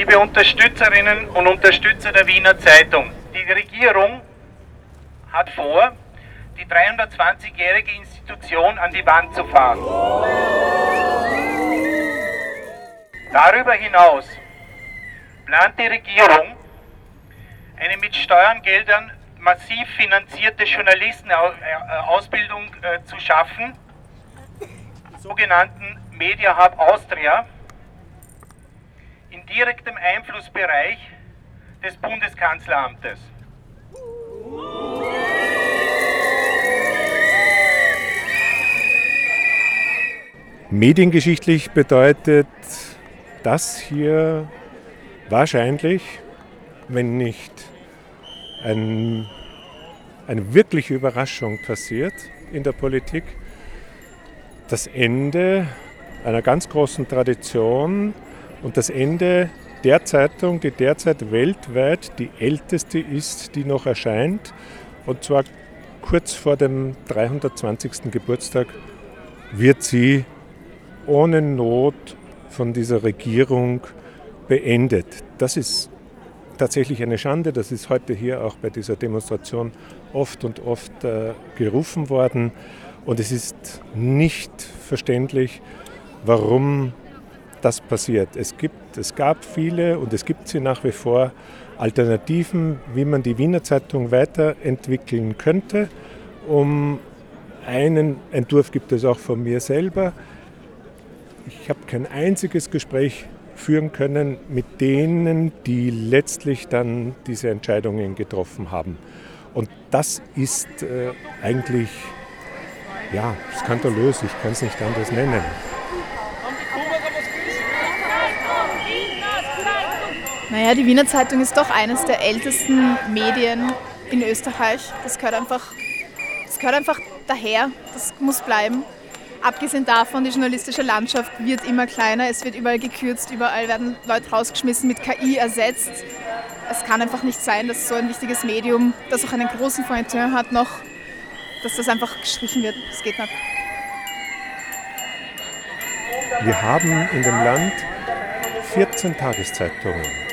liebe Unterstützerinnen und Unterstützer der Wiener Zeitung, die Regierung hat vor, die 320-jährige Institution an die Wand zu fahren. Darüber hinaus plant die Regierung, eine mit Steuergeldern massiv finanzierte Journalistenausbildung äh, zu schaffen, sogenannten Media Hub Austria, in direktem Einflussbereich des Bundeskanzleramtes. Mediengeschichtlich bedeutet das hier wahrscheinlich, wenn nicht ein, eine wirkliche Überraschung passiert in der Politik, das Ende einer ganz großen Tradition und das Ende der Zeitung, die derzeit weltweit die älteste ist, die noch erscheint, und zwar kurz vor dem 320. Geburtstag wird sie ohne Not von dieser Regierung beendet. Das ist tatsächlich eine Schande. Das ist heute hier auch bei dieser Demonstration oft und oft äh, gerufen worden. Und es ist nicht verständlich, warum das passiert. Es, gibt, es gab viele und es gibt sie nach wie vor Alternativen, wie man die Wiener Zeitung weiterentwickeln könnte. Um einen Entwurf gibt es auch von mir selber. Ich habe kein einziges Gespräch führen können mit denen, die letztlich dann diese Entscheidungen getroffen haben. Und das ist äh, eigentlich ja, skandalös, ich kann es nicht anders nennen. Naja, die Wiener Zeitung ist doch eines der ältesten Medien in Österreich. Das gehört einfach, das gehört einfach daher, das muss bleiben. Abgesehen davon, die journalistische Landschaft wird immer kleiner, es wird überall gekürzt, überall werden Leute rausgeschmissen, mit KI ersetzt. Es kann einfach nicht sein, dass so ein wichtiges Medium, das auch einen großen Feuilleton hat, noch, dass das einfach gestrichen wird. Das geht nicht. Wir haben in dem Land 14 Tageszeitungen.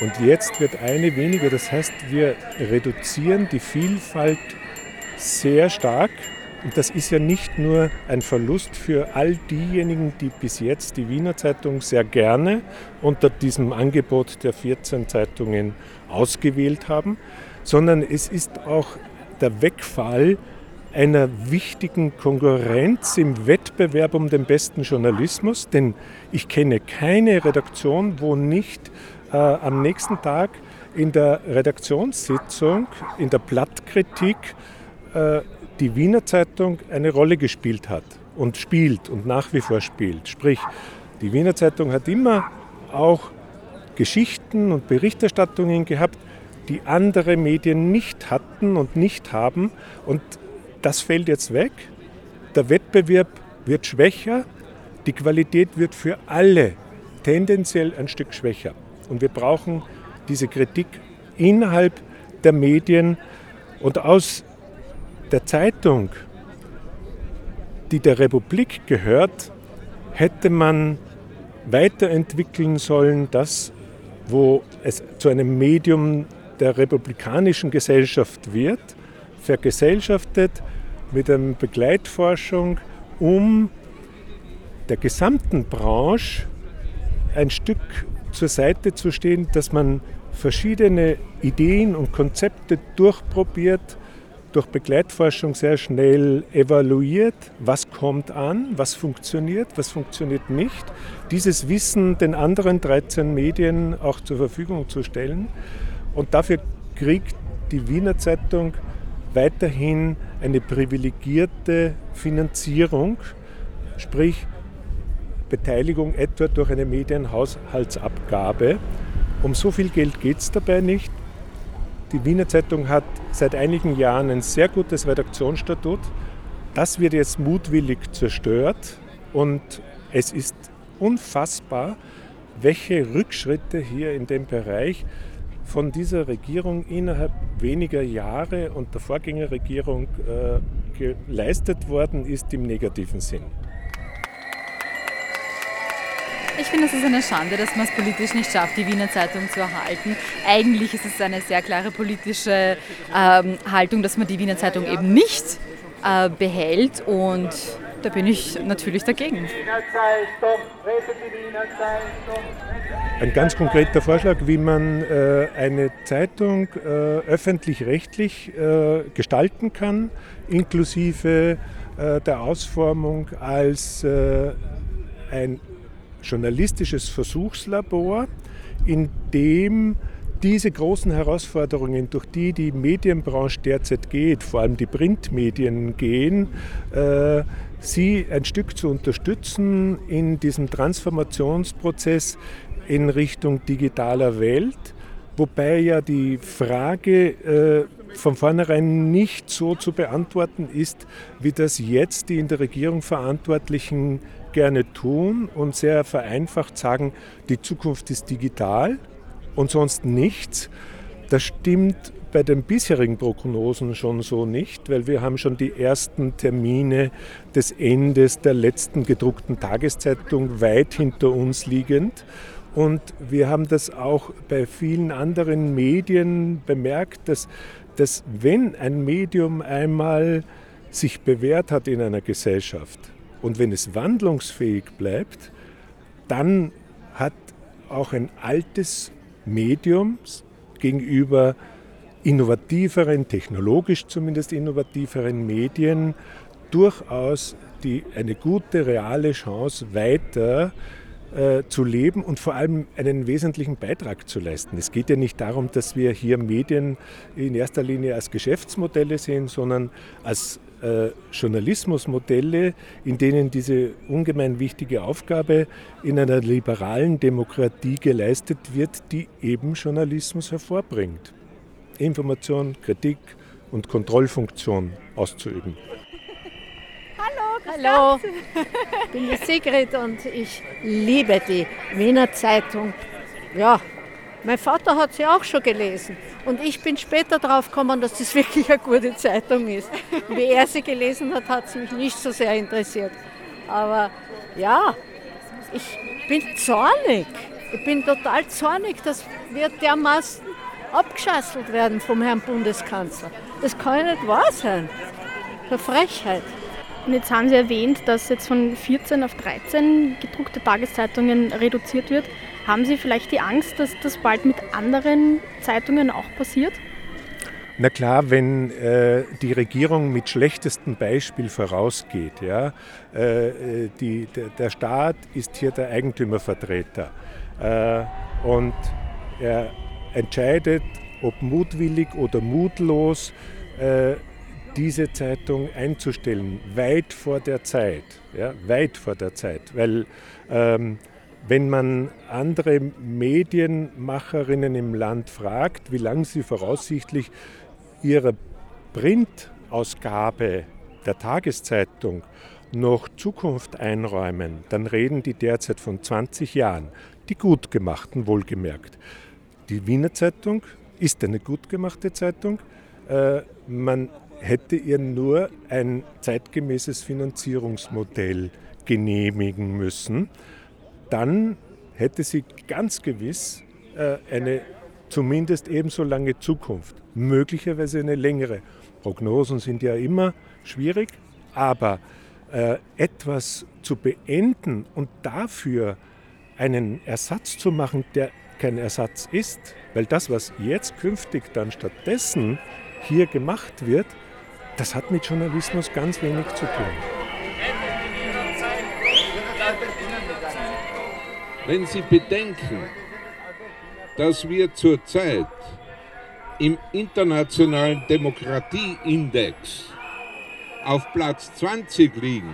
Und jetzt wird eine weniger. Das heißt, wir reduzieren die Vielfalt sehr stark und das ist ja nicht nur ein Verlust für all diejenigen, die bis jetzt die Wiener Zeitung sehr gerne unter diesem Angebot der 14 Zeitungen ausgewählt haben, sondern es ist auch der Wegfall einer wichtigen Konkurrenz im Wettbewerb um den besten Journalismus, denn ich kenne keine Redaktion, wo nicht äh, am nächsten Tag in der Redaktionssitzung, in der Blattkritik, äh, die Wiener Zeitung eine Rolle gespielt hat und spielt und nach wie vor spielt. Sprich, die Wiener Zeitung hat immer auch Geschichten und Berichterstattungen gehabt, die andere Medien nicht hatten und nicht haben. Und das fällt jetzt weg. Der Wettbewerb wird schwächer, die Qualität wird für alle tendenziell ein Stück schwächer. Und wir brauchen diese Kritik innerhalb der Medien. Und aus der Zeitung, die der Republik gehört, hätte man weiterentwickeln sollen, das, wo es zu einem Medium der republikanischen Gesellschaft wird, vergesellschaftet mit einer Begleitforschung, um der gesamten Branche ein Stück zur Seite zu stehen, dass man verschiedene Ideen und Konzepte durchprobiert durch Begleitforschung sehr schnell evaluiert, was kommt an, was funktioniert, was funktioniert nicht. Dieses Wissen den anderen 13 Medien auch zur Verfügung zu stellen. Und dafür kriegt die Wiener Zeitung weiterhin eine privilegierte Finanzierung, sprich Beteiligung etwa durch eine Medienhaushaltsabgabe. Um so viel Geld geht es dabei nicht. Die Wiener Zeitung hat seit einigen Jahren ein sehr gutes Redaktionsstatut. Das wird jetzt mutwillig zerstört und es ist unfassbar, welche Rückschritte hier in dem Bereich von dieser Regierung innerhalb weniger Jahre und der Vorgängerregierung äh, geleistet worden ist im negativen Sinn. Ich finde, es ist eine Schande, dass man es politisch nicht schafft, die Wiener Zeitung zu erhalten. Eigentlich ist es eine sehr klare politische ähm, Haltung, dass man die Wiener Zeitung eben nicht äh, behält und da bin ich natürlich dagegen. Ein ganz konkreter Vorschlag, wie man äh, eine Zeitung äh, öffentlich-rechtlich äh, gestalten kann, inklusive äh, der Ausformung als äh, ein journalistisches Versuchslabor, in dem diese großen Herausforderungen, durch die die Medienbranche derzeit geht, vor allem die Printmedien gehen, äh, sie ein Stück zu unterstützen in diesem Transformationsprozess in Richtung digitaler Welt, wobei ja die Frage äh, von vornherein nicht so zu beantworten ist, wie das jetzt die in der Regierung Verantwortlichen gerne tun und sehr vereinfacht sagen, die Zukunft ist digital und sonst nichts. Das stimmt bei den bisherigen Prognosen schon so nicht, weil wir haben schon die ersten Termine des Endes der letzten gedruckten Tageszeitung weit hinter uns liegend. Und wir haben das auch bei vielen anderen Medien bemerkt, dass, dass wenn ein Medium einmal sich bewährt hat in einer Gesellschaft und wenn es wandlungsfähig bleibt, dann hat auch ein altes Medium gegenüber innovativeren, technologisch zumindest innovativeren Medien durchaus die, eine gute, reale Chance weiter äh, zu leben und vor allem einen wesentlichen Beitrag zu leisten. Es geht ja nicht darum, dass wir hier Medien in erster Linie als Geschäftsmodelle sehen, sondern als äh, Journalismusmodelle, in denen diese ungemein wichtige Aufgabe in einer liberalen Demokratie geleistet wird, die eben Journalismus hervorbringt. Information, Kritik und Kontrollfunktion auszuüben. Hallo, Hallo. ich bin die Sigrid und ich liebe die Wiener Zeitung. Ja, mein Vater hat sie auch schon gelesen und ich bin später drauf gekommen, dass das wirklich eine gute Zeitung ist. Wie er sie gelesen hat, hat es mich nicht so sehr interessiert. Aber ja, ich bin zornig. Ich bin total zornig, dass wir dermaßen abgeschasselt werden vom Herrn Bundeskanzler. Das kann ja nicht wahr sein. Eine Frechheit. Und jetzt haben Sie erwähnt, dass jetzt von 14 auf 13 gedruckte Tageszeitungen reduziert wird. Haben Sie vielleicht die Angst, dass das bald mit anderen Zeitungen auch passiert? Na klar, wenn äh, die Regierung mit schlechtestem Beispiel vorausgeht, ja, äh, die, der, der, Staat ist hier der Eigentümervertreter äh, und er entscheidet, ob mutwillig oder mutlos, äh, diese Zeitung einzustellen, weit vor der Zeit, ja, weit vor der Zeit, weil ähm, wenn man andere Medienmacherinnen im Land fragt, wie lange sie voraussichtlich ihre Printausgabe der Tageszeitung noch Zukunft einräumen, dann reden die derzeit von 20 Jahren, die gut gemachten wohlgemerkt. Die Wiener Zeitung ist eine gut gemachte Zeitung. Äh, man hätte ihr nur ein zeitgemäßes Finanzierungsmodell genehmigen müssen. Dann hätte sie ganz gewiss äh, eine zumindest ebenso lange Zukunft, möglicherweise eine längere. Prognosen sind ja immer schwierig, aber äh, etwas zu beenden und dafür einen Ersatz zu machen, der kein Ersatz ist, weil das, was jetzt künftig dann stattdessen hier gemacht wird, das hat mit Journalismus ganz wenig zu tun. Wenn Sie bedenken, dass wir zurzeit im internationalen Demokratieindex auf Platz 20 liegen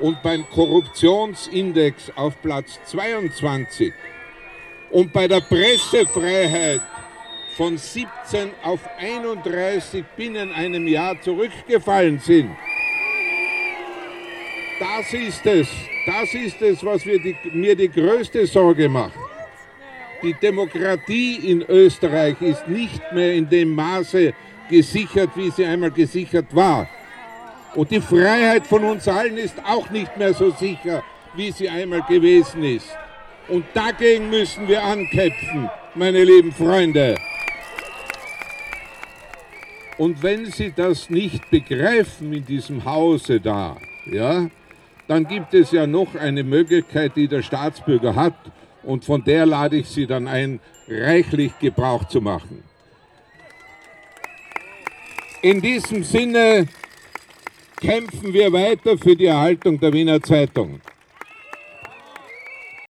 und beim Korruptionsindex auf Platz 22 und bei der Pressefreiheit von 17 auf 31 binnen einem Jahr zurückgefallen sind. Das ist es, das ist es, was die, mir die größte Sorge macht. Die Demokratie in Österreich ist nicht mehr in dem Maße gesichert, wie sie einmal gesichert war. Und die Freiheit von uns allen ist auch nicht mehr so sicher, wie sie einmal gewesen ist. Und dagegen müssen wir ankämpfen, meine lieben Freunde. Und wenn Sie das nicht begreifen in diesem Hause da, ja, dann gibt es ja noch eine Möglichkeit, die der Staatsbürger hat, und von der lade ich Sie dann ein, reichlich Gebrauch zu machen. In diesem Sinne kämpfen wir weiter für die Erhaltung der Wiener Zeitung.